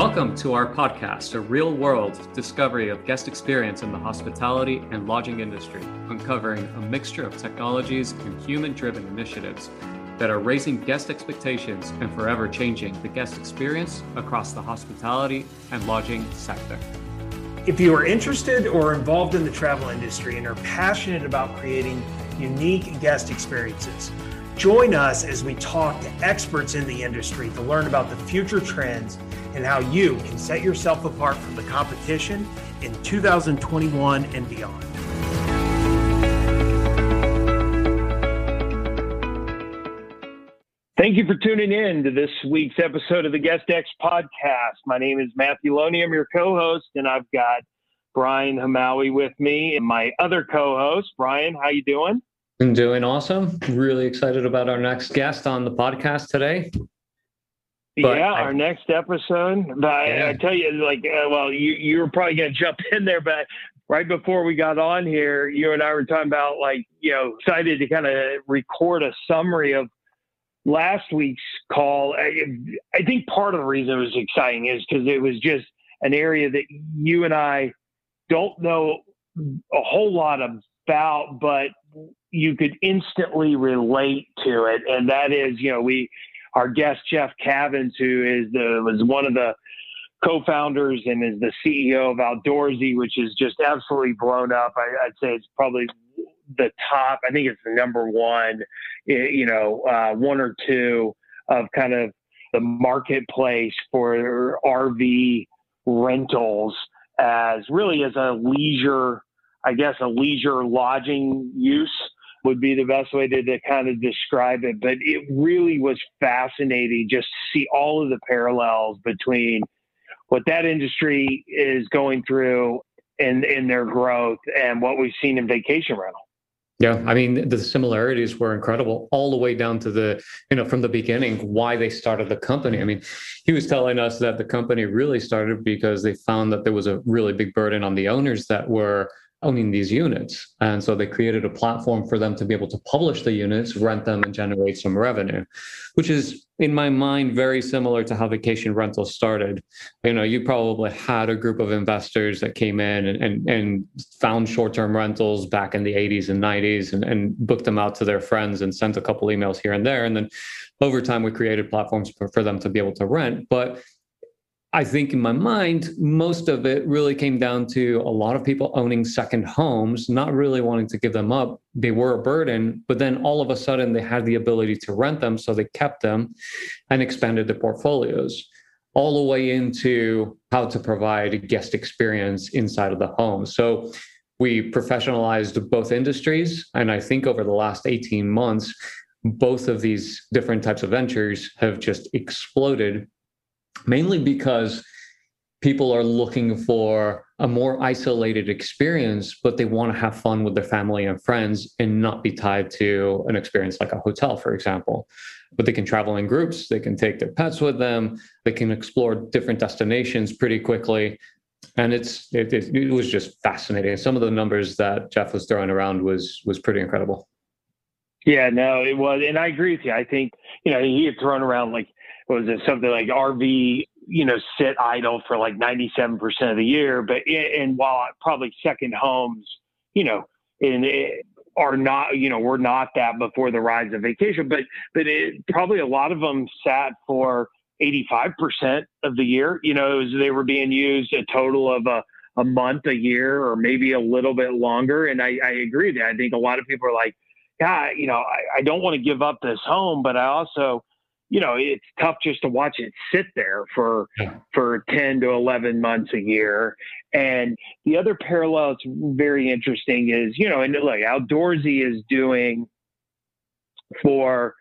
Welcome to our podcast, a real world discovery of guest experience in the hospitality and lodging industry, uncovering a mixture of technologies and human driven initiatives that are raising guest expectations and forever changing the guest experience across the hospitality and lodging sector. If you are interested or involved in the travel industry and are passionate about creating unique guest experiences, join us as we talk to experts in the industry to learn about the future trends and how you can set yourself apart from the competition in 2021 and beyond. Thank you for tuning in to this week's episode of the Guest X podcast. My name is Matthew Loney. I'm your co-host, and I've got Brian Hamawi with me and my other co-host. Brian, how you doing? I'm doing awesome. Really excited about our next guest on the podcast today. But yeah, I, our next episode. But yeah. I, I, tell you, like, uh, well, you you were probably going to jump in there, but right before we got on here, you and I were talking about like, you know, excited to kind of record a summary of last week's call. I, I think part of the reason it was exciting is because it was just an area that you and I don't know a whole lot about, but you could instantly relate to it. And that is, you know, we our guest Jeff Cavins, who is the was one of the co-founders and is the CEO of Outdoorsy, which is just absolutely blown up. I, would say it's probably the top. I think it's the number one, you know, uh, one or two of kind of the marketplace for RV rentals as really as a leisure, I guess, a leisure lodging use would be the best way to, to kind of describe it. But it really was fascinating just to see all of the parallels between what that industry is going through in, in their growth and what we've seen in vacation rental. Yeah, I mean the similarities were incredible all the way down to the you know from the beginning why they started the company. I mean, he was telling us that the company really started because they found that there was a really big burden on the owners that were owning these units. And so they created a platform for them to be able to publish the units, rent them, and generate some revenue, which is, in my mind, very similar to how vacation rentals started. You know, you probably had a group of investors that came in and, and, and found short term rentals back in the 80s and 90s and, and booked them out to their friends and sent a couple emails here and there. And then over time, we created platforms for, for them to be able to rent. But I think in my mind, most of it really came down to a lot of people owning second homes, not really wanting to give them up. They were a burden, but then all of a sudden they had the ability to rent them. So they kept them and expanded the portfolios all the way into how to provide a guest experience inside of the home. So we professionalized both industries. And I think over the last 18 months, both of these different types of ventures have just exploded mainly because people are looking for a more isolated experience, but they want to have fun with their family and friends and not be tied to an experience like a hotel, for example. But they can travel in groups, they can take their pets with them, they can explore different destinations pretty quickly. And it's it, it, it was just fascinating. Some of the numbers that Jeff was throwing around was was pretty incredible. Yeah, no, it was, and I agree with you. I think you know he had thrown around like was it something like RV, you know, sit idle for like 97% of the year. But, and while probably second homes, you know, in, eh, are not, you know, we're not that before the rise of vacation, but, but it, probably a lot of them sat for 85% of the year. You know, was, they were being used a total of a, a month a year or maybe a little bit longer. And I, I agree that I think a lot of people are like, yeah, you know, I, I don't want to give up this home, but I also, you know, it's tough just to watch it sit there for yeah. for 10 to 11 months a year. And the other parallel that's very interesting is, you know, and look, Outdoorsy is doing for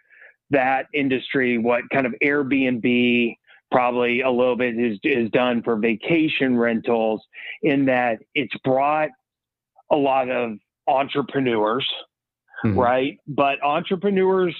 that industry what kind of Airbnb probably a little bit is, is done for vacation rentals in that it's brought a lot of entrepreneurs, mm-hmm. right? But entrepreneurs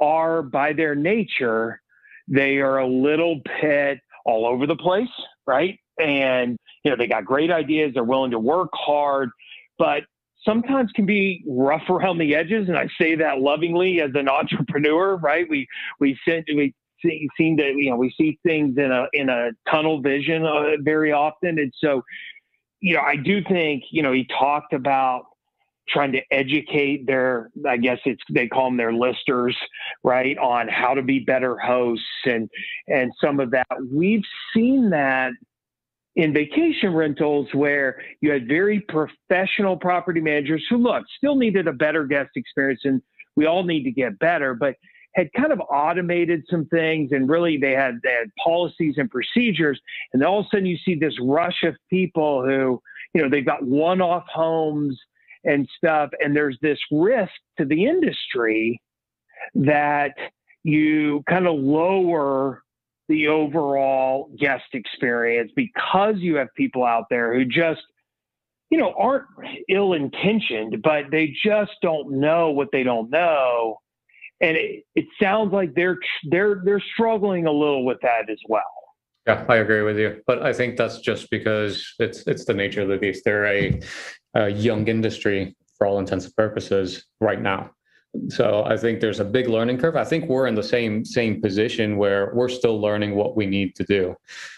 are by their nature, they are a little bit all over the place, right? And, you know, they got great ideas, they're willing to work hard, but sometimes can be rough around the edges. And I say that lovingly as an entrepreneur, right? We, we send, we see, seem to you know we see things in a in a tunnel vision uh, very often, and so you know I do think you know he talked about trying to educate their i guess it's they call them their listers right on how to be better hosts and and some of that. We've seen that in vacation rentals where you had very professional property managers who look still needed a better guest experience and we all need to get better but had kind of automated some things and really they had they had policies and procedures. And all of a sudden you see this rush of people who you know they've got one-off homes and stuff. And there's this risk to the industry that you kind of lower the overall guest experience because you have people out there who just you know aren't ill intentioned but they just don't know what they don't know and it, it sounds like they're they're they're struggling a little with that as well yeah, I agree with you, but I think that's just because it's it's the nature of the beast. They're a, a young industry for all intents and purposes right now. So I think there's a big learning curve. I think we're in the same same position where we're still learning what we need to do,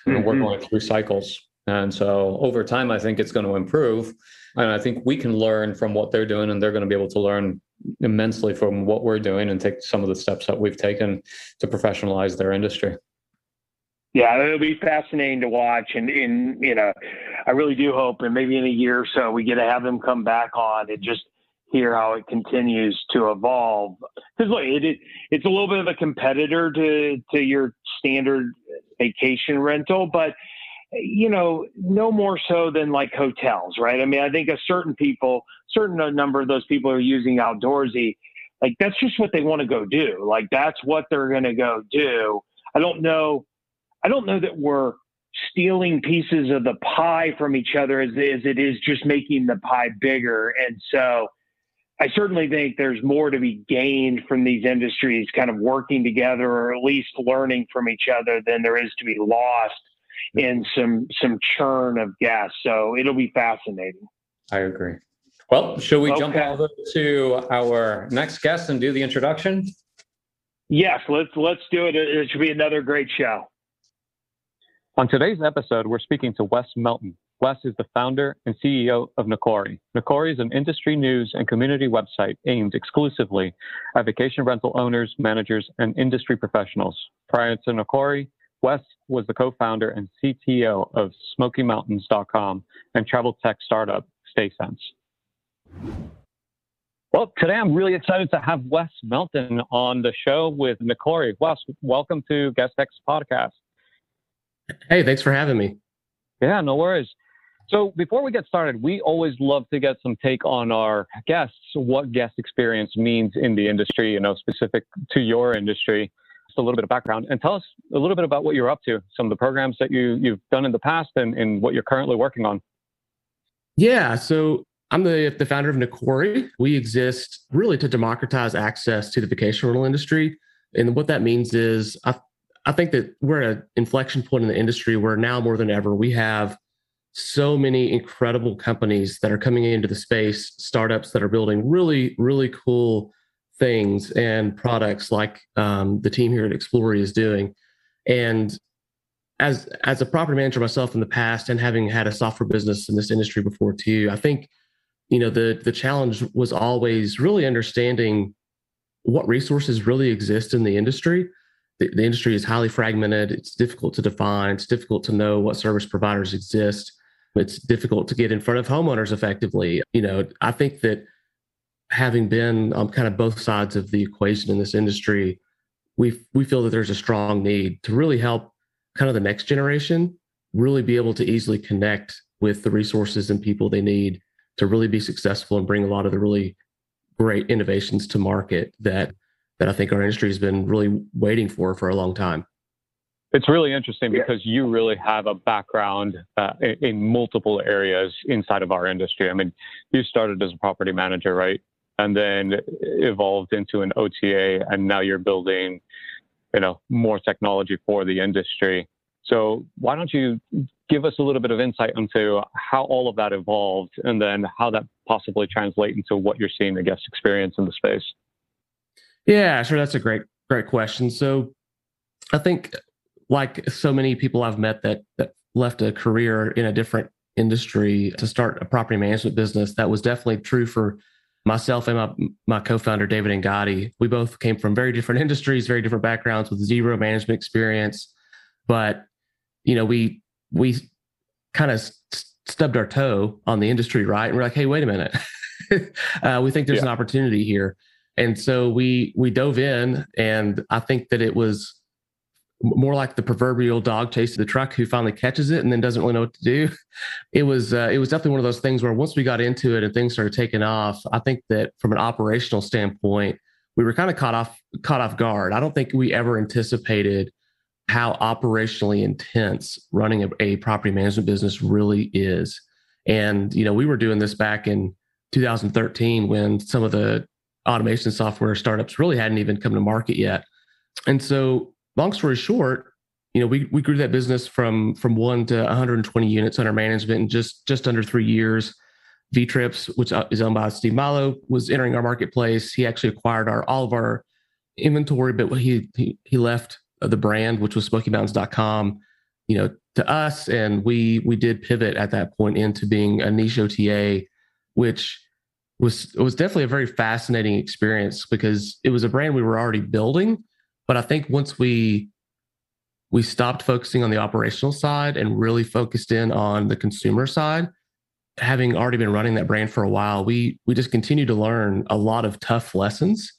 and mm-hmm. we're going through cycles. And so over time, I think it's going to improve, and I think we can learn from what they're doing, and they're going to be able to learn immensely from what we're doing and take some of the steps that we've taken to professionalize their industry. Yeah, it'll be fascinating to watch, and in you know, I really do hope, and maybe in a year or so, we get to have them come back on and just hear how it continues to evolve. Because look, it, it it's a little bit of a competitor to to your standard vacation rental, but you know, no more so than like hotels, right? I mean, I think a certain people, certain number of those people are using outdoorsy, like that's just what they want to go do. Like that's what they're going to go do. I don't know I don't know that we're stealing pieces of the pie from each other as, as it is just making the pie bigger. And so I certainly think there's more to be gained from these industries kind of working together or at least learning from each other than there is to be lost in some some churn of gas. So it'll be fascinating. I agree. Well, should we okay. jump over to our next guest and do the introduction? Yes, let's let's do it. It should be another great show. On today's episode, we're speaking to Wes Melton. Wes is the founder and CEO of Nokore. Nokore is an industry news and community website aimed exclusively at vacation rental owners, managers, and industry professionals. Prior to Nokore, Wes was the co-founder and CTO of SmokyMountains.com and travel tech startup StaySense. Well, today I'm really excited to have Wes Melton on the show with Nokore. Wes, welcome to Guest Podcast. Hey, thanks for having me. Yeah, no worries. So before we get started, we always love to get some take on our guests, what guest experience means in the industry, you know, specific to your industry. Just a little bit of background and tell us a little bit about what you're up to, some of the programs that you, you've done in the past and, and what you're currently working on. Yeah, so I'm the, the founder of Nokore. We exist really to democratize access to the vacation rental industry. And what that means is I I think that we're at an inflection point in the industry where now more than ever we have so many incredible companies that are coming into the space, startups that are building really, really cool things and products like um, the team here at Explory is doing. And as as a property manager myself in the past and having had a software business in this industry before too, I think you know the the challenge was always really understanding what resources really exist in the industry the, the industry is highly fragmented. It's difficult to define. It's difficult to know what service providers exist. It's difficult to get in front of homeowners effectively. You know, I think that having been on kind of both sides of the equation in this industry, we we feel that there's a strong need to really help kind of the next generation really be able to easily connect with the resources and people they need to really be successful and bring a lot of the really great innovations to market that that I think our industry has been really waiting for for a long time. It's really interesting because you really have a background uh, in, in, multiple areas inside of our industry. I mean, you started as a property manager, right? And then evolved into an OTA, and now you're building, you know, more technology for the industry. So why don't you give us a little bit of insight into how all of that evolved, and then how that possibly translates into what you're seeing the guest experience in the space? Yeah, sure. That's a great, great question. So, I think, like so many people I've met that that left a career in a different industry to start a property management business, that was definitely true for myself and my, my co-founder David Ngati. We both came from very different industries, very different backgrounds with zero management experience, but you know we we kind of stubbed our toe on the industry, right? And we're like, hey, wait a minute, uh, we think there's yeah. an opportunity here, and so we we dove in, and I think that it was more like the proverbial dog chasing the truck who finally catches it and then doesn't really know what to do. It was uh, it was definitely one of those things where once we got into it and things started taking off, I think that from an operational standpoint, we were kind of caught off caught off guard. I don't think we ever anticipated how operationally intense running a, a property management business really is. And you know, we were doing this back in 2013 when some of the automation software startups really hadn't even come to market yet. And so long story short, you know, we we grew that business from from one to 120 units under management in just just under three years. VTrips, which uh, is owned by Steve Milo, was entering our marketplace. He actually acquired our all of our inventory, but he he, he left the brand, which was SmokyMountains.com, you know, to us, and we we did pivot at that point into being a niche OTA, which was it was definitely a very fascinating experience because it was a brand we were already building, but I think once we we stopped focusing on the operational side and really focused in on the consumer side, having already been running that brand for a while, we we just continued to learn a lot of tough lessons.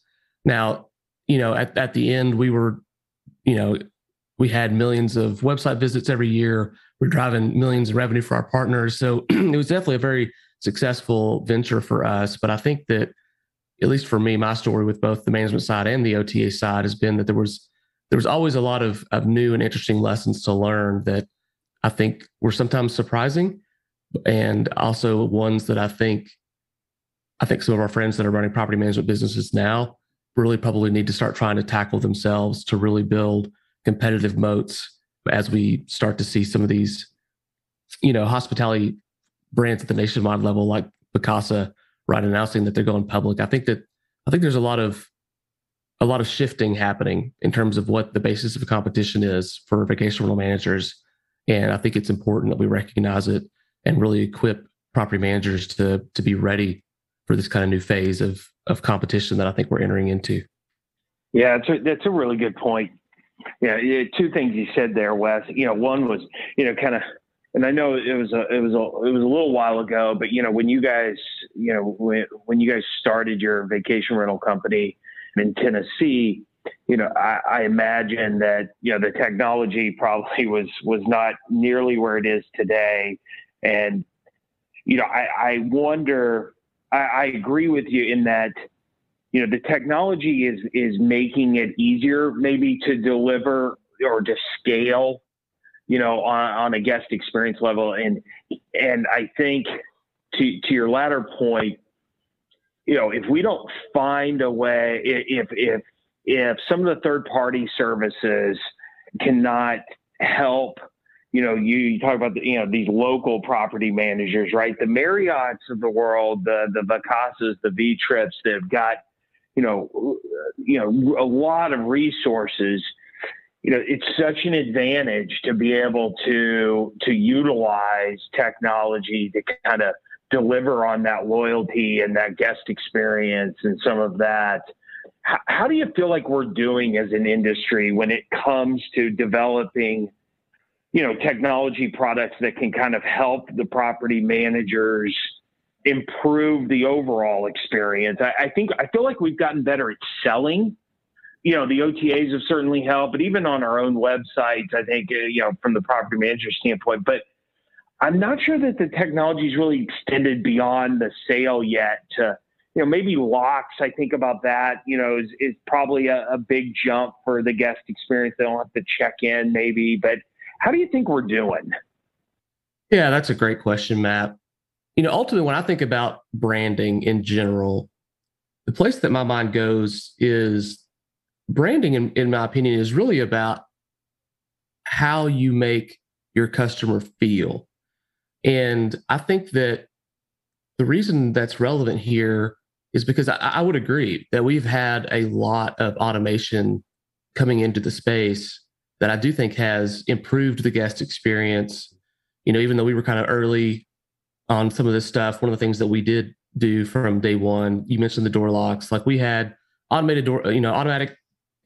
Now, you know, at, at the end, we were, you know, we had millions of website visits every year. We're driving millions of revenue for our partners. So it was definitely a very successful venture for us. But I think that at least for me, my story with both the management side and the OTA side has been that there was there was always a lot of, of new and interesting lessons to learn that I think were sometimes surprising and also ones that I think I think some of our friends that are running property management businesses now really probably need to start trying to tackle themselves to really build competitive moats as we start to see some of these, you know, hospitality brands at the nationwide level like Vacasa right announcing that they're going public. I think that I think there's a lot of a lot of shifting happening in terms of what the basis of competition is for vacation rental managers. And I think it's important that we recognize it and really equip property managers to to be ready for this kind of new phase of of competition that I think we're entering into. Yeah, that's a, that's a really good point. Yeah, two things you said there, Wes. You know, one was you know kind of and I know it was a it was a it was a little while ago, but you know when you guys you know when when you guys started your vacation rental company in Tennessee, you know I, I imagine that you know the technology probably was was not nearly where it is today, and you know I, I wonder I, I agree with you in that you know the technology is is making it easier maybe to deliver or to scale you know, on, on a guest experience level. And and I think to to your latter point, you know, if we don't find a way, if if if some of the third party services cannot help you know, you, you, talk about the, you know these local property managers, right? The Marriotts of the world, the the Vacasas, the V Trips, they've got, you know, you know, a lot of resources you know it's such an advantage to be able to to utilize technology to kind of deliver on that loyalty and that guest experience and some of that. How, how do you feel like we're doing as an industry when it comes to developing you know technology products that can kind of help the property managers improve the overall experience? I, I think i feel like we've gotten better at selling you know, the OTAs have certainly helped, but even on our own websites, I think, uh, you know, from the property manager standpoint, but I'm not sure that the technology's really extended beyond the sale yet to, you know, maybe locks. I think about that, you know, is, is probably a, a big jump for the guest experience. They don't have to check in maybe, but how do you think we're doing? Yeah, that's a great question, Matt. You know, ultimately, when I think about branding in general, the place that my mind goes is branding, in, in my opinion, is really about how you make your customer feel. And I think that the reason that's relevant here is because I, I, would agree that we've had a lot of automation coming into the space. that I do think has improved the guest experience. You know, even though we were kind of early on some of this stuff, one of the things that we did do from day one, you mentioned the door locks. Like we had automated door, you know, automatic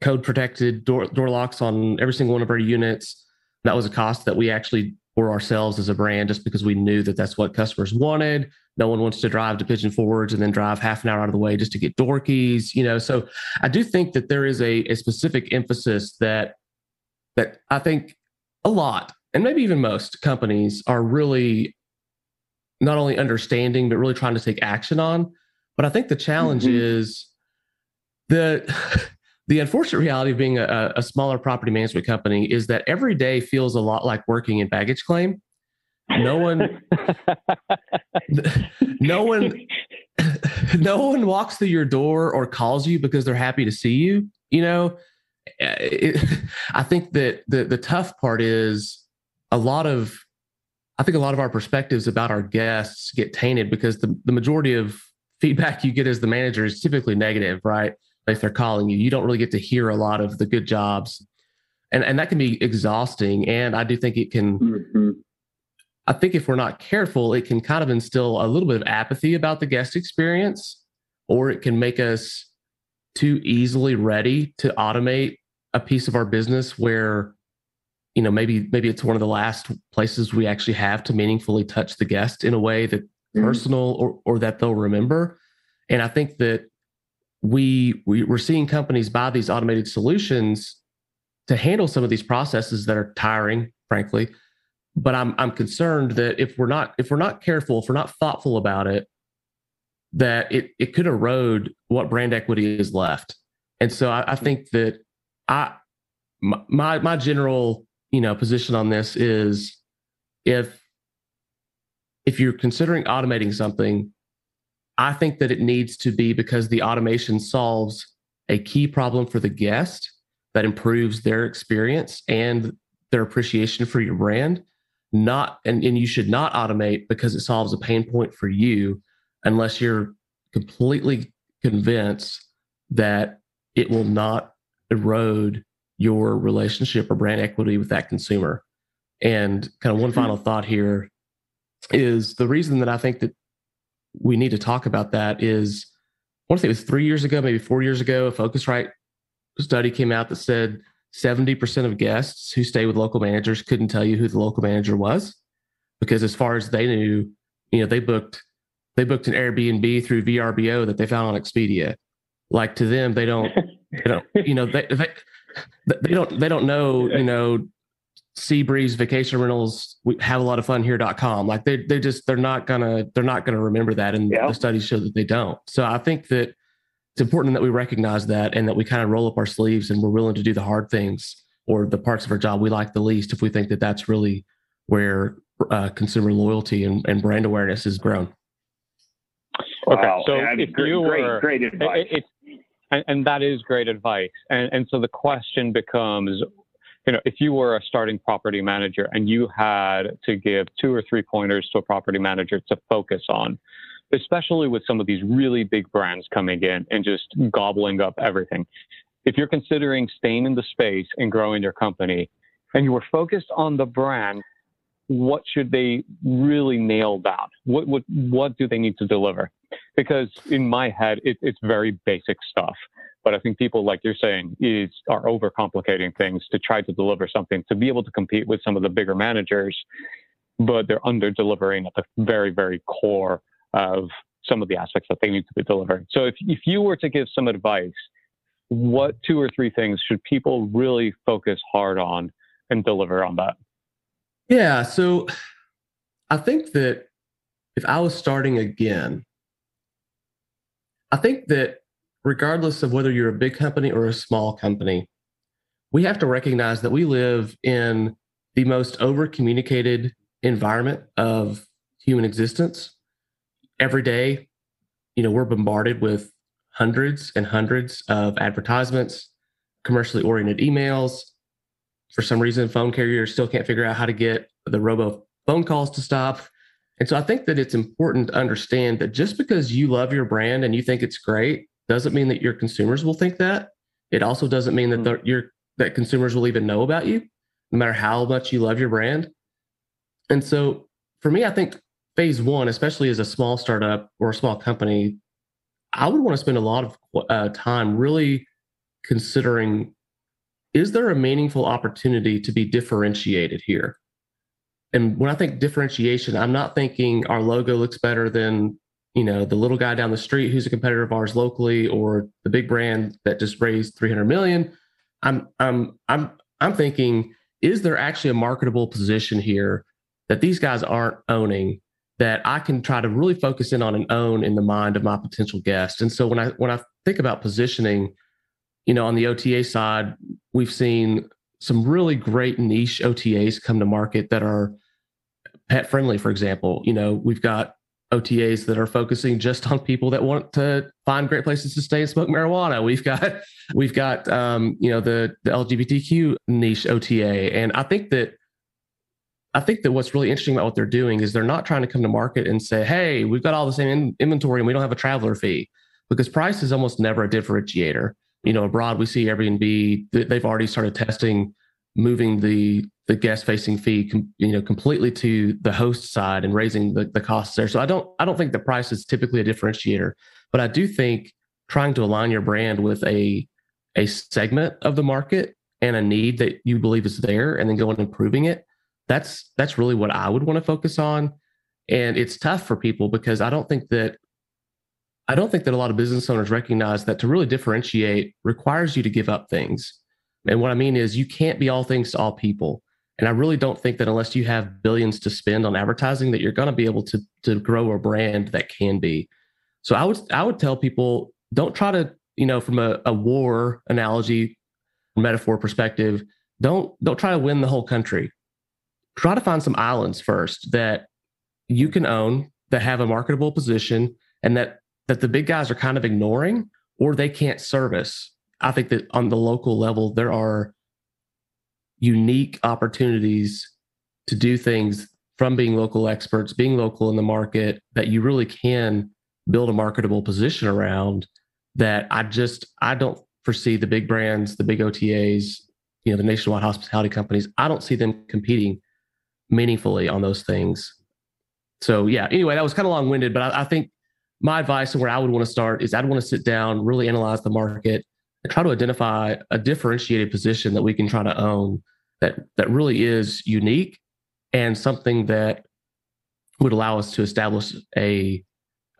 code protected door door locks on every single one of our units. That was a cost that we actually bore ourselves as a brand just because we knew that that's what customers wanted. No one wants to drive to Pigeon Forge and then drive half an hour out of the way just to get door keys, you know. So I do think that there is a, a specific emphasis that that I think a lot, and maybe even most companies are really not only understanding, but really trying to take action on. But I think the challenge mm-hmm. is the the unfortunate reality of being a, a, smaller property management company is that every day feels a lot like working in baggage claim. No one, no one, no one walks through your door or calls you because they're happy to see you. You know, eh, it, I think that the the tough part is a lot of I think a lot of our perspectives about our guests get tainted because the, the majority of feedback you get as the manager is typically negative, right? If they're calling you, you don't really get to hear a lot of the good jobs. And, and that can be exhausting. And I do think it can, mm-hmm. I think if we're not careful, it can kind of instill a little bit of apathy about the guest experience, or it can make us too easily ready to automate a piece of our business where you know maybe maybe it's one of the last places we actually have to meaningfully touch the guest in a way that mm-hmm. personal or, or that they'll remember and i think that we, we we're seeing companies buy these automated solutions to handle some of these processes that are tiring frankly. But i'm i'm concerned that if we're not if we're not careful if we're not thoughtful about it that it it could erode what brand equity is left. And so i, I think that i my my general you know position on this is if if you're considering automating something i think that it needs to be because the automation solves a key problem for the guest that improves their experience and their appreciation for your brand not and, and you should not automate because it solves a pain point for you unless you're completely convinced that it will not erode your relationship or brand equity with that consumer. And kind of one mm-hmm. final thought here is the reason that I think that we need to talk about that is I want to say it was three years ago, maybe four years ago, a Phocuswright study came out that said 70% of guests who stay with local managers couldn't tell you who the local manager was because as far as they knew, you know, they booked they booked an Airbnb through VRBO that they found on Expedia. Like to them, they don't, they don't, you know, they, they they don't they don't know you know Seabreeze vacation rentals we have a lot of fun here.com like they they just they're not gonna they're not gonna remember that and yeah. the studies show that they don't so i think that it's important that we recognize that and that we kind of roll up our sleeves and we're willing to do the hard things or the parts of our job we like the least if we think that that's really where uh, consumer loyalty and, and brand awareness is grown okay wow. so if great, you were great, great advice. It, and, and that is great advice. And, and so the question becomes, you know, if you were a starting property manager and you had to give two or three pointers to a property manager to focus on, especially with some of these really big brands coming in and just gobbling up everything. If you're considering staying in the space and growing your company and you were focused on the brand, what should they really nail down? What, what, what do they need to deliver? because in my head it, it's very basic stuff but i think people like you're saying is are overcomplicating things to try to deliver something to be able to compete with some of the bigger managers but they're under delivering at the very very core of some of the aspects that they need to be delivered so if, if you were to give some advice what two or three things should people really focus hard on and deliver on that? Yeah so i think that if i was starting again I think that regardless of whether you're a big company or a small company, we have to recognize that we live in the most over communicated environment of human existence. Every day, you know, we're bombarded with hundreds and hundreds of advertisements, commercially oriented emails. For some reason, phone carriers still can't figure out how to get the robo phone calls to stop. And so I think that it's important to understand that just because you love your brand and you think it's great doesn't mean that your consumers will think that. It also doesn't mean that mm. your that consumers will even know about you. no matter how much you love your brand. And so for me, I think phase one, especially as a small startup or a small company, I would want to spend a lot of uh, time really considering is there a meaningful opportunity to be differentiated here? And when I think differentiation, I'm not thinking our logo looks better than you know the little guy down the street who's a competitor of ours locally or the big brand that just raised 300 million. I'm I'm I'm I'm thinking is there actually a marketable position here that these guys aren't owning that I can try to really focus in on and own in the mind of my potential guest. And so when I when I think about positioning, you know, on the OTA side, we've seen some really great niche OTAs come to market that are pet friendly, for example. You know, we've got OTAs that are focusing just on people that want to find great places to stay and smoke marijuana. We've got we've got um, you know the the LGBTQ niche OTA, and I think that I think that what's really interesting about what they're doing is they're not trying to come to market and say, "Hey, we've got all the same in- inventory and we don't have a traveler fee," because price is almost never a differentiator. You know, abroad we see Airbnb; they've already started testing moving the the guest facing fee, you know, completely to the host side and raising the, the costs there. So I don't I don't think the price is typically a differentiator, but I do think trying to align your brand with a a segment of the market and a need that you believe is there, and then go and improving it that's that's really what I would want to focus on. And it's tough for people because I don't think that I don't think that a lot of business owners recognize that to really differentiate requires you to give up things. And what I mean is you can't be all things to all people. And I really don't think that unless you have billions to spend on advertising that you're going to be able to to grow a brand that can be. So I would I would tell people don't try to, you know, from a, a war analogy, metaphor perspective, don't don't try to win the whole country try to find some islands first that you can own that have a marketable position and that that the big guys are kind of ignoring or they can't service. I think that on the local level there are unique opportunities to do things from being local experts, being local in the market that you really can build a marketable position around that I just I don't foresee the big brands, the big OTAs, you know, the nationwide hospitality companies, I don't see them competing meaningfully on those things. So yeah, anyway, that was kind of long winded, but I, I, think my advice and where I would want to start is I'd want to sit down, really analyze the market, and try to identify a differentiated position that we can try to own that that really is unique and something that would allow us to establish a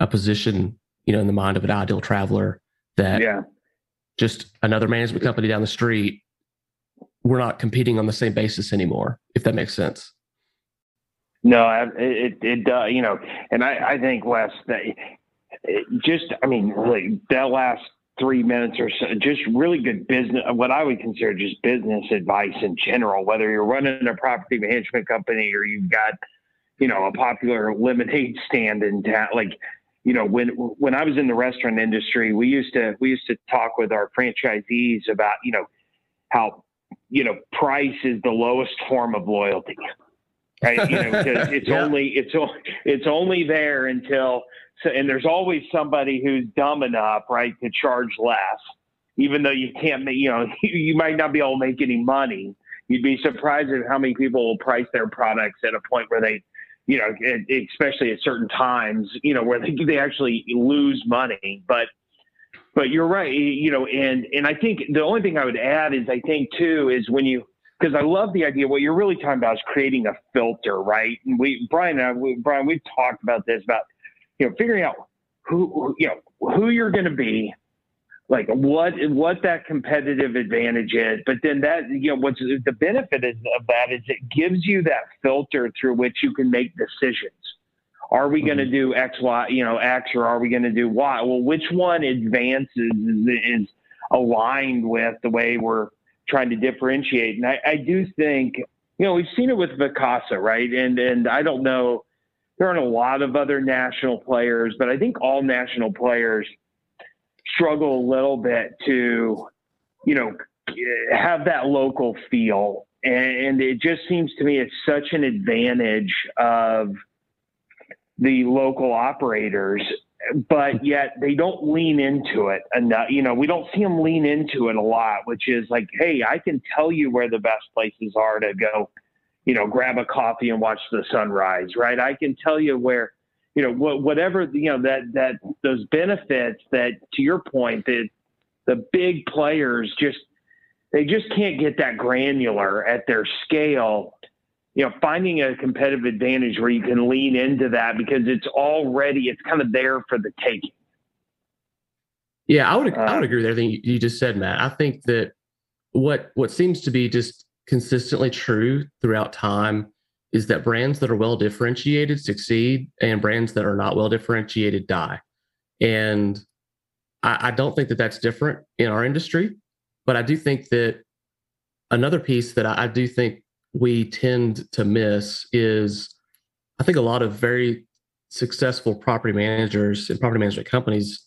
a position, you know, in the mind of an ideal traveler that yeah. just another management company down the street, we're not competing on the same basis anymore, if that makes sense. No, it it does. Uh, you know, and I I think Wes that just I mean really that last three minutes or so, just really good business, what I would consider just business advice in general, whether you're running a property management company or you've got, you know, a popular lemonade stand in town. Like, you know, when, when I was in the restaurant industry, we used to, we used to talk with our franchisees about, you know, how, you know, price is the lowest form of loyalty right? You know, it's yeah. only it's only it's only there until so, and there's always somebody who's dumb enough, right, to charge less, even though you can't make, you know, you might not be able to make any money. You'd be surprised at how many people will price their products at a point where they, you know, especially at certain times, you know, where they they actually lose money, but. But you're right, you know, and and I think the only thing I would add is I think too is when you because I love the idea. What you're really talking about is creating a filter, right? And we, Brian, and I, we, Brian, we've talked about this about you know figuring out who you know who you're going to be, like what what that competitive advantage is. But then that you know what's the benefit is of that is it gives you that filter through which you can make decisions. Are we going to mm-hmm. do X, Y, you know, X, or are we going to do Y? Well, which one advances is, is aligned with the way we're trying to differentiate. And I, I do think, you know, we've seen it with Vacasa, right? And and I don't know, there aren't a lot of other national players, but I think all national players struggle a little bit to, you know, have that local feel. And it just seems to me it's such an advantage of the local operators but yet they don't lean into it enough. You know, we don't see them lean into it a lot, which is like, hey, I can tell you where the best places are to go, you know, grab a coffee and watch the sunrise, right? I can tell you where, you know, whatever, you know, that, that those benefits that, to your point, that the big players just, they just can't get that granular at their scale you know, finding a competitive advantage where you can lean into that because it's already it's kind of there for the taking. Yeah, I would I would uh, agree with everything you just said, Matt. I think that what what seems to be just consistently true throughout time is that brands that are well differentiated succeed and brands that are not well differentiated die. And I, I don't think that that's different in our industry, but I do think that another piece that I, I do think we tend to miss is I think a lot of very successful property managers and property management companies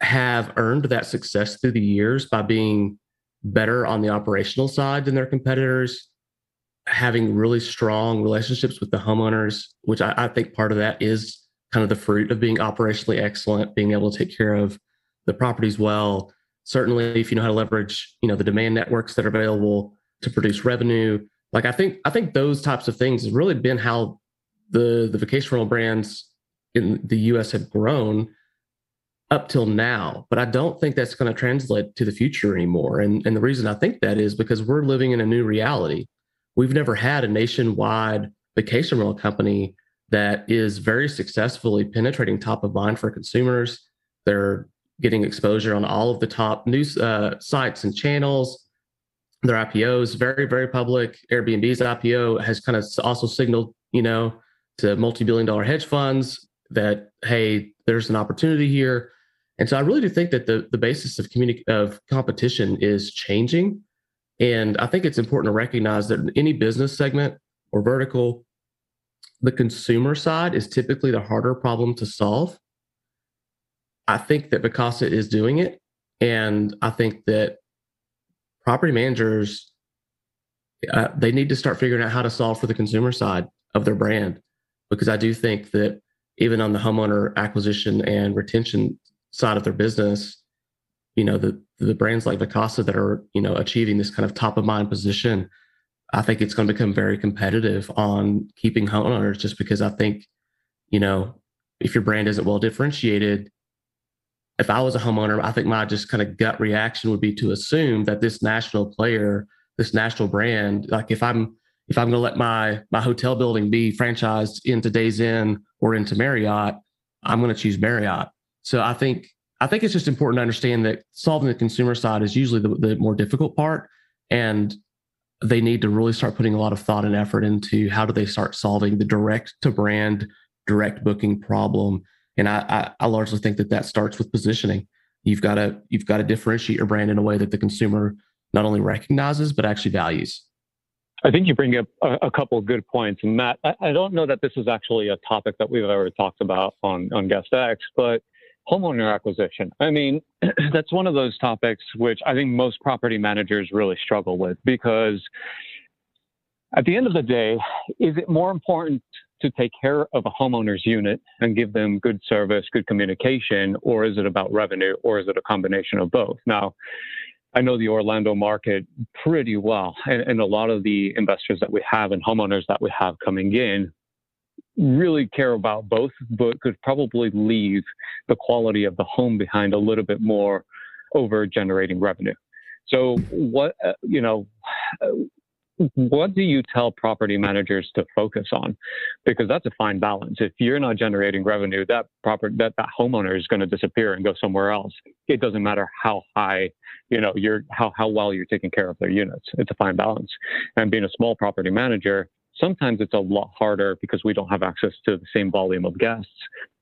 have earned that success through the years by being better on the operational side than their competitors, having really strong relationships with the homeowners, which I, I, think part of that is kind of the fruit of being operationally excellent, being able to take care of the properties well. Certainly, if you know how to leverage, you know, the demand networks that are available to produce revenue, like I think I think those types of things has really been how the the vacation rental brands in the US have grown up till now. But I don't think that's going to translate to the future anymore. And and the reason I think that is because we're living in a new reality. We've never had a nationwide vacation rental company that is very successfully penetrating top of mind for consumers. They're getting exposure on all of the top news uh, sites and channels their IPOs very, very public. Airbnb's IPO has kind of also signaled, you know, to multi-billion dollar hedge funds that, hey, there's an opportunity here. And so I really do think that the, the basis of communi- of competition is changing. And I think it's important to recognize that in any business segment or vertical, the consumer side is typically the harder problem to solve. I think that Vacasa is doing it. And I think that property managers uh, they need to start figuring out how to solve for the consumer side of their brand because i do think that even on the homeowner acquisition and retention side of their business you know the the brands like Vacasa that are you know achieving this kind of top of mind position i think it's going to become very competitive on keeping homeowners just because i think you know if your brand isn't well differentiated if I was a homeowner, I think my just kind of gut reaction would be to assume that this national player, this national brand, like if I'm if I'm going to let my my hotel building be franchised into Days Inn or into Marriott, I'm going to choose Marriott. So I think I think it's just important to understand that solving the consumer side is usually the, the more difficult part, and they need to really start putting a lot of thought and effort into how do they start solving the direct to brand, direct booking problem and I, I, I largely think that that starts with positioning. You've got to you've got to differentiate your brand in a way that the consumer not only recognizes but actually values. I think you bring up a, a couple of good points. And Matt, I, I, don't know that this is actually a topic that we've ever talked about on, on Guest X, but homeowner acquisition. I mean, that's one of those topics which I think most property managers really struggle with because at the end of the day, is it more important to take care of a homeowner's unit and give them good service, good communication, or is it about revenue, or is it a combination of both? Now, I know the Orlando market pretty well, and, and a lot of the investors that we have and homeowners that we have coming in really care about both, but could probably leave the quality of the home behind a little bit more over generating revenue. So, what, uh, you know, what do you tell property managers to focus on? Because that's a fine balance. If you're not generating revenue, that property that, that homeowner is going to disappear and go somewhere else. It doesn't matter how high, you know, you're how how well you're taking care of their units. It's a fine balance. And being a small property manager, sometimes it's a lot harder because we don't have access to the same volume of guests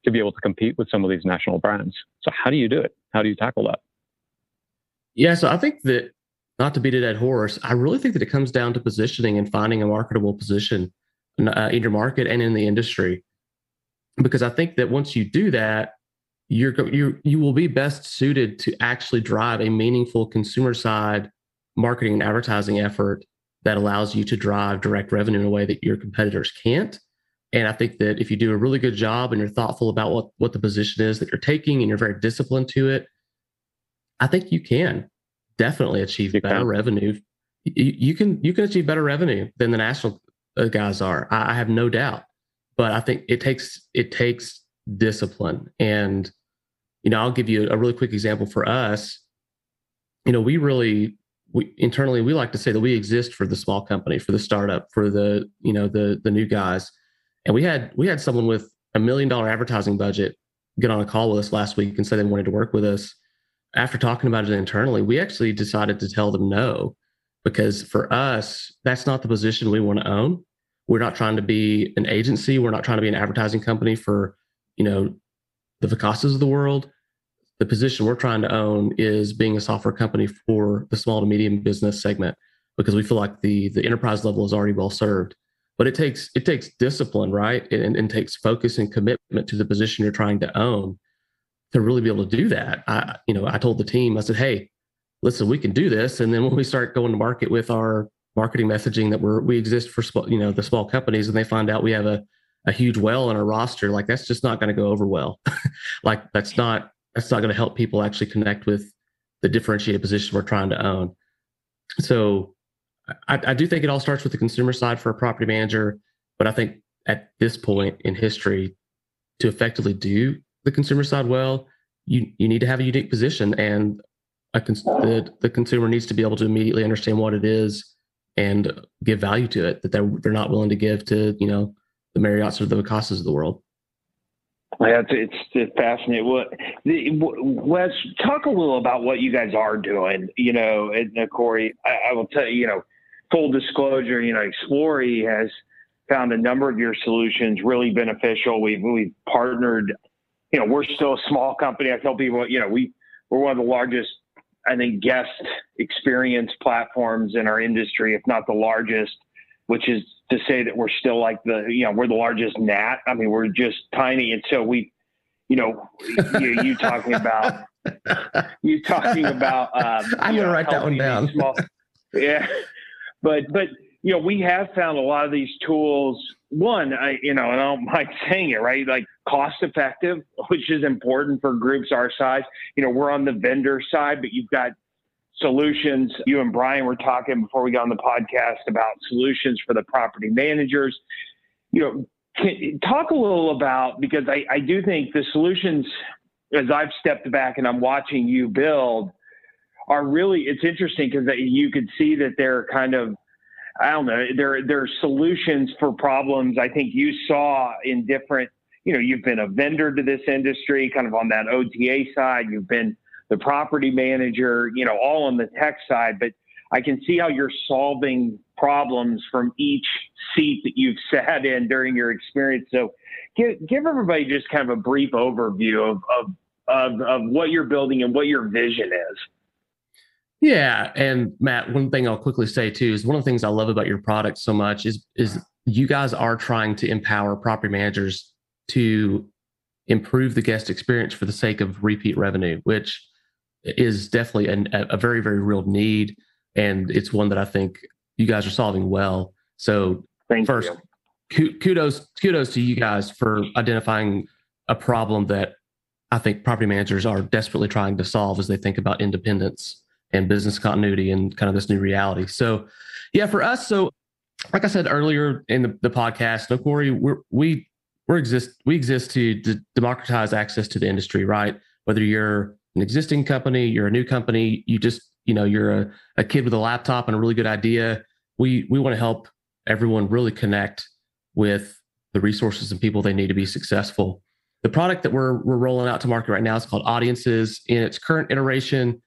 to be able to compete with some of these national brands. So how do you do it? How do you tackle that? Yeah, so I think that not to beat a dead horse, I really think that it comes down to positioning and finding a marketable position uh, in your market and in the industry. Because I think that once you do that, you're you you will be best suited to actually drive a meaningful consumer side marketing and advertising effort that allows you to drive direct revenue in a way that your competitors can't. And I think that if you do a really good job and you're thoughtful about what, what the position is that you're taking and you're very disciplined to it, I think you can definitely achieve you better can. revenue. You, you, can you can achieve better revenue than the national uh, guys are. I, I have no doubt. But I think it takes it takes discipline. And you know, I'll give you a really quick example for us. You know, we really we internally we like to say that we exist for the small company, for the startup, for the you know the the new guys and we had we had someone with a million dollar advertising budget get on a call with us last week and say they wanted to work with us. After talking about it internally, we actually decided to tell them no, because for us, that's not the position we want to own. We're not trying to be an agency. We're not trying to be an advertising company for, you know, the Vacasas of the world. The position we're trying to own is being a software company for the small to medium business segment because we feel like the the enterprise level is already well served. But it takes it takes discipline right? And, and takes focus and commitment to the position you're trying to own to really be able to do that. I you know i told the team i said hey listen we can do this. And then when we start going to market with our marketing messaging that we're we exist for you know the small companies and they find out we have a, a huge well in our roster like that's just not going to go over well. Like that's not that's not going to help people actually connect with the differentiated position we're trying to own so I, I do think it all starts with the consumer side for a property manager, but I think at this point in history, to effectively do the consumer side well, you you need to have a unique position, and a cons- the the consumer needs to be able to immediately understand what it is and give value to it that they're they're not willing to give to you know the Marriotts or the Vacasas of the world. Yeah, it's, it's fascinating. What, Wes, talk a little about what you guys are doing. You know, and uh, Corey, I, I will tell you, you know, full disclosure, you know, Xplorie has found a number of your solutions really beneficial. We've we've partnered. You know, we're still a small company. I tell people, you know, we we're one of the largest, I think, guest experience platforms in our industry, if not the largest. Which is to say that we're still like the, you know, we're the largest gnat. I mean, we're just tiny, and so we, you know, you, you talking about you talking about. Um, I'm gonna write that one down. Small, yeah, but but you know we have found a lot of these tools. One, I you know, and I don't mind saying it, right? Like cost effective, which is important for groups our size. You know, we're on the vendor side, but you've got solutions. You and Brian were talking before we got on the podcast about solutions for the property managers. You know, can, talk a little about because I, I do think the solutions, as I've stepped back and I'm watching you build, are really it's interesting because you could see that they're kind of I don't know they're they're solutions for problems I think you saw in different you know you've been a vendor to this industry kind of on that OTA side you've been the property manager you know all on the tech side but I can see how you're solving problems from each seat that you've sat in during your experience so give give everybody just kind of a brief overview of of of, of what you're building and what your vision is. Yeah, and Matt, one thing I'll quickly say too is one of the things I love about your product so much is is you guys are trying to empower property managers to improve the guest experience for the sake of repeat revenue, which is definitely an, a very very real need, and it's one that I think you guys are solving well. So Thank first, you. kudos kudos to you guys for identifying a problem that I think property managers are desperately trying to solve as they think about independence and business continuity and kind of this new reality. So, yeah, for us, so like I said earlier in the, the podcast, no Corey, we're, we we exist we exist to, to democratize access to the industry, right? Whether you're an existing company, you're a new company, you just you know you're a, a kid with a laptop and a really good idea. We we want to help everyone really connect with the resources and people they need to be successful. The product that we're we're rolling out to market right now is called Audiences. In its current iteration,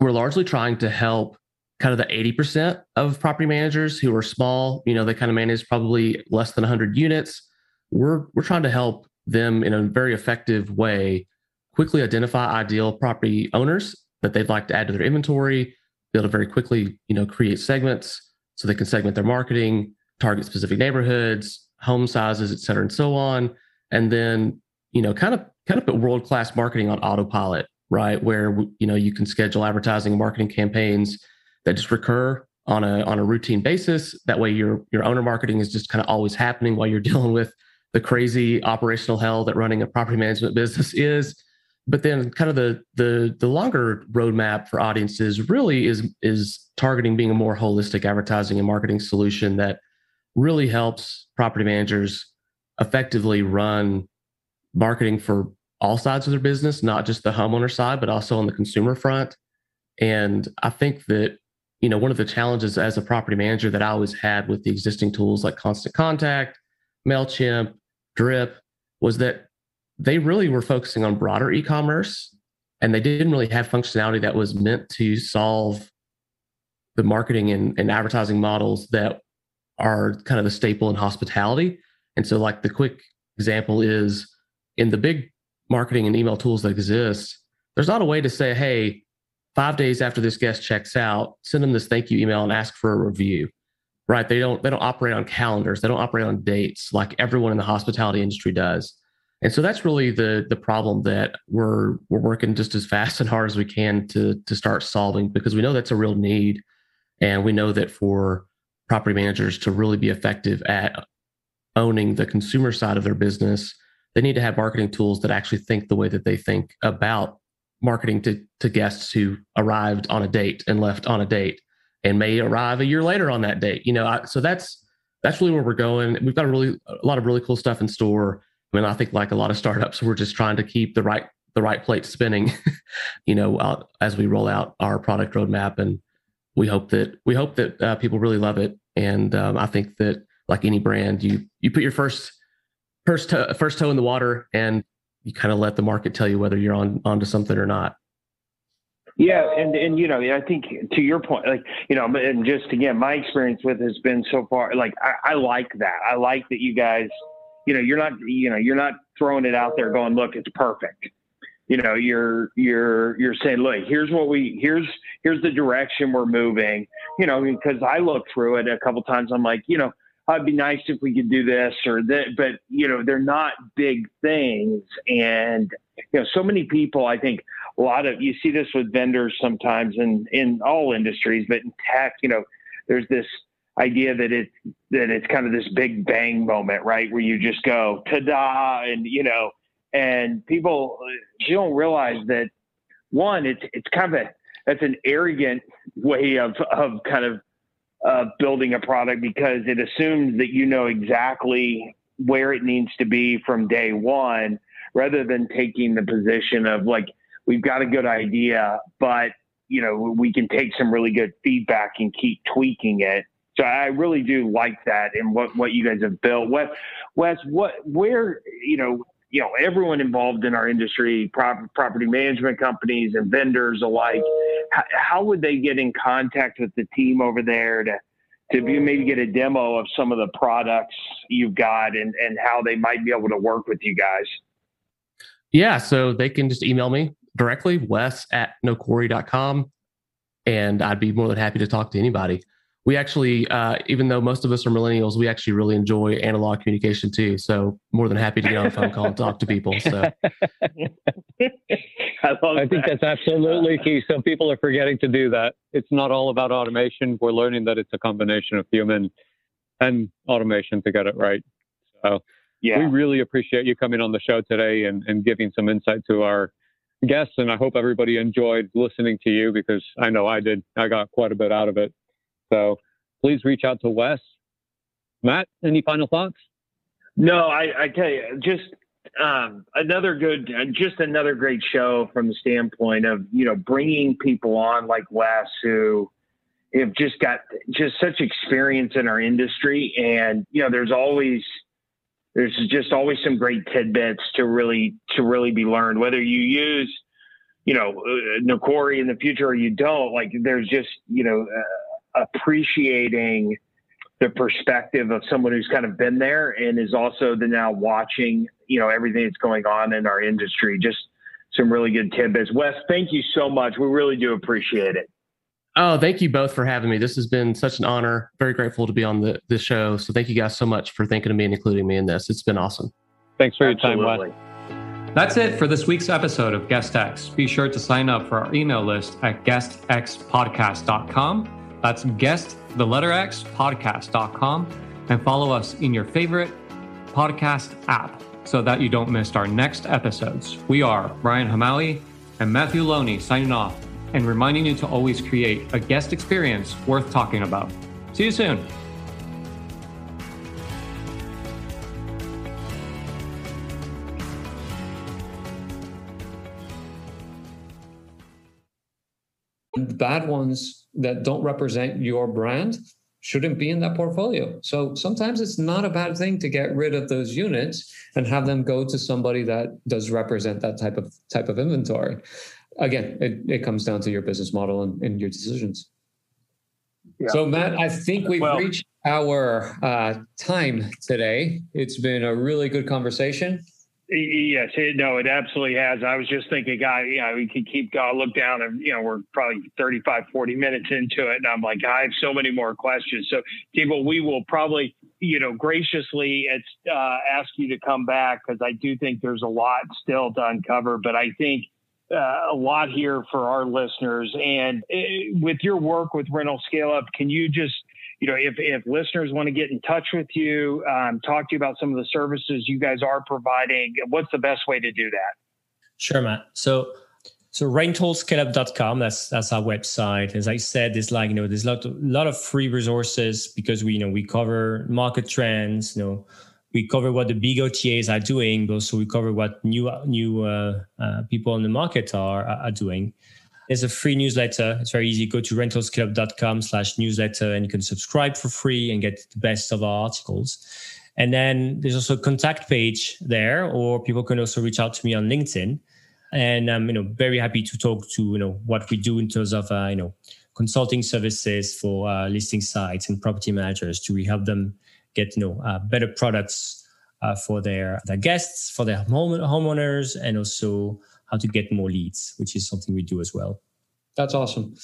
we're largely trying to help kind of the 80% of property managers who are small, you know, they kind of manage probably less than 100 units. We're we're trying to help them in a very effective way quickly identify ideal property owners that they'd like to add to their inventory, be able to very quickly, you know, create segments so they can segment their marketing, target specific neighborhoods, home sizes, et cetera, and so on. And then, you know, kind of kind of put world-class marketing on autopilot right? Where you know you can schedule advertising and marketing campaigns that just recur on a on a routine basis. That way, your your owner marketing is just kind of always happening while you're dealing with the crazy operational hell that running a property management business is. But then kind of the the the longer roadmap for audiences really is is targeting being a more holistic advertising and marketing solution that really helps property managers effectively run marketing for all sides of their business, not just the homeowner side, but also on the consumer front. And I think that, you know, one of the challenges as a property manager that I always had with the existing tools like Constant Contact, MailChimp, Drip was that they really were focusing on broader e-commerce and they didn't really have functionality that was meant to solve the marketing and, and advertising models that are kind of the staple in hospitality. And so like the quick example is in the big marketing and email tools that exist, there's not a way to say, hey, five days after this guest checks out, send them this thank you email and ask for a review. Right. They don't they don't operate on calendars. They don't operate on dates like everyone in the hospitality industry does. And so that's really the the problem that we're we're working just as fast and hard as we can to to start solving because we know that's a real need. And we know that for property managers to really be effective at owning the consumer side of their business, they need to have marketing tools that actually think the way that they think about marketing to, to guests who arrived on a date and left on a date and may arrive a year later on that date. You know, I, so that's that's really where we're going. We've got a really a lot of really cool stuff in store. I mean, I think like a lot of startups, we're just trying to keep the right the right plate spinning, you know, uh, as we roll out our product roadmap, and we hope that we hope that uh, people really love it. And um, I think that like any brand, you you put your first first toe, first toe in the water, and you kind of let the market tell you whether you're on onto something or not. Yeah, and and you know, I think to your point, like you know, and just again, my experience with has been so far. Like I, I like that. I like that you guys, you know, you're not, you know, you're not throwing it out there going, look, it's perfect. You know, you're you're you're saying, look, here's what we here's here's the direction we're moving. You know, because I look through it a couple times, I'm like, you know, it'd be nice if we could do this or that, but you know, they're not big things. And, you know, so many people, I think a lot of, you see this with vendors sometimes in, in all industries, but in tech, you know, there's this idea that it, that it's kind of this big bang moment, right? Where you just go, ta-da, and, you know, and people, you don't realize that one, it's, it's kind of a, that's an arrogant way of, of kind of uh, building a product because it assumes that you know exactly where it needs to be from day one rather than taking the position of like we've got a good idea but you know we can take some really good feedback and keep tweaking it so i really do like that and what what you guys have built. Wes wes what where you know you know everyone involved in our industry property management companies and vendors alike how, how, would they get in contact with the team over there to to maybe get a demo of some of the products you've got and and how they might be able to work with you guys? Yeah so they can just email me directly wes at nokore.com and i'd be more than happy to talk to anybody we actually, uh, even though most of us are millennials, we actually really enjoy analog communication too. So more than happy to get on a phone call and talk to people. So I, I think that's absolutely key. Some people are forgetting to do that. It's not all about automation. We're learning that it's a combination of human and automation to get it right. So yeah. we really appreciate you coming on the show today and, and giving some insight to our guests. And I hope everybody enjoyed listening to you because I know I did. I got quite a bit out of it. So please reach out to Wes. Matt, any final thoughts? No, I, I tell you, just um, another good, just another great show from the standpoint of you know bringing people on like Wes who have just got just such experience in our industry, and you know there's always there's just always some great tidbits to really to really be learned. Whether you use you know uh, Nokore in the future or you don't, like there's just you know. Appreciating the perspective of someone who's kind of been there and is also the now watching, you know, everything that's going on in our industry. Just some really good tidbits. Wes, thank you so much. We really do appreciate it. Oh, thank you both for having me. This has been such an honor. Very grateful to be on the, the show. So thank you guys so much for thinking of me and including me in this. It's been awesome. Thanks for Absolutely. your time, Wes. That's it for this week's episode of GuestX. Be sure to sign up for our email list at guestxpodcast.com that's guest, the letter X, podcast.com, and follow us in your favorite podcast app so that you don't miss our next episodes. We are Brian Hamaui and Matthew Loney signing off and reminding you to always create a guest experience worth talking about. See you soon. Bad ones that don't represent your brand shouldn't be in that portfolio. So sometimes it's not a bad thing to get rid of those units and have them go to somebody that does represent that type of type of inventory. Again, it, it comes down to your business model and, and your decisions. Yeah. So Matt, I think we've well, reached our uh, time today. It's been a really good conversation. Yes, it, no, it absolutely has. I was just thinking, guy, you know, we can keep going, look down and, you know, we're probably 35, 40 minutes into it. And I'm like, I have so many more questions. So, Thibault, we will probably, you know, graciously uh, ask you to come back because I do think there's a lot still to uncover. But I think uh, a lot here for our listeners. And uh, with your work with Rental Scale Up, can you just you know, if, if listeners want to get in touch with you, um, talk to you about some of the services you guys are providing, what's the best way to do that? Sure, Matt. So, so rentalscaleup.com, that's, that's our website. As I said, there's like, you know, there's a lot, of, lot of free resources because we, you know, we cover market trends, you know, we cover what the big OTAs are doing, but also we cover what new, new uh, uh, people on the market are, are doing. There's a free newsletter. It's very easy. Go to rentalscaleup.com slash newsletter and you can subscribe for free and get the best of our articles. And then there's also a contact page there, or people can also reach out to me on LinkedIn. And I'm, you know, very happy to talk to, you know, what we do in terms of, uh, you know, consulting services for uh, listing sites and property managers to help them get, you know, uh, better products uh, for their, their guests, for their home, homeowners, and also how to get more leads, which is something we do as well. That's awesome.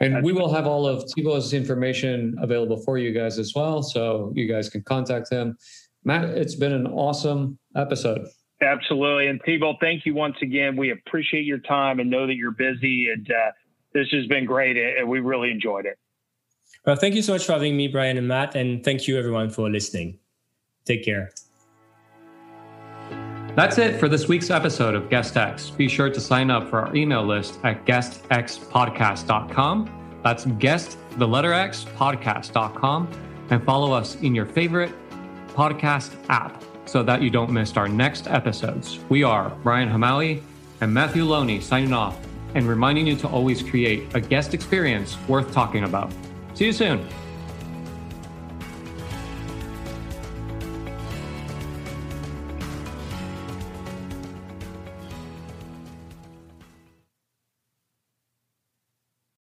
And we will have all of Thibault's information available for you guys as well. So you guys can contact him. Matt, it's been an awesome episode. Absolutely. And Tebow, thank you once again. We appreciate your time and know that you're busy. And uh, this has been great. And we really enjoyed it. Well, thank you so much for having me, Brian and Matt. And thank you, everyone, for listening. Take care. That's it for this week's episode of Guest X. Be sure to sign up for our email list at guestxpodcast.com. That's guest, the letter X, podcast.com. And follow us in your favorite podcast app so that you don't miss our next episodes. We are Brian Hamaui and Matthew Loney signing off and reminding you to always create a guest experience worth talking about. See you soon.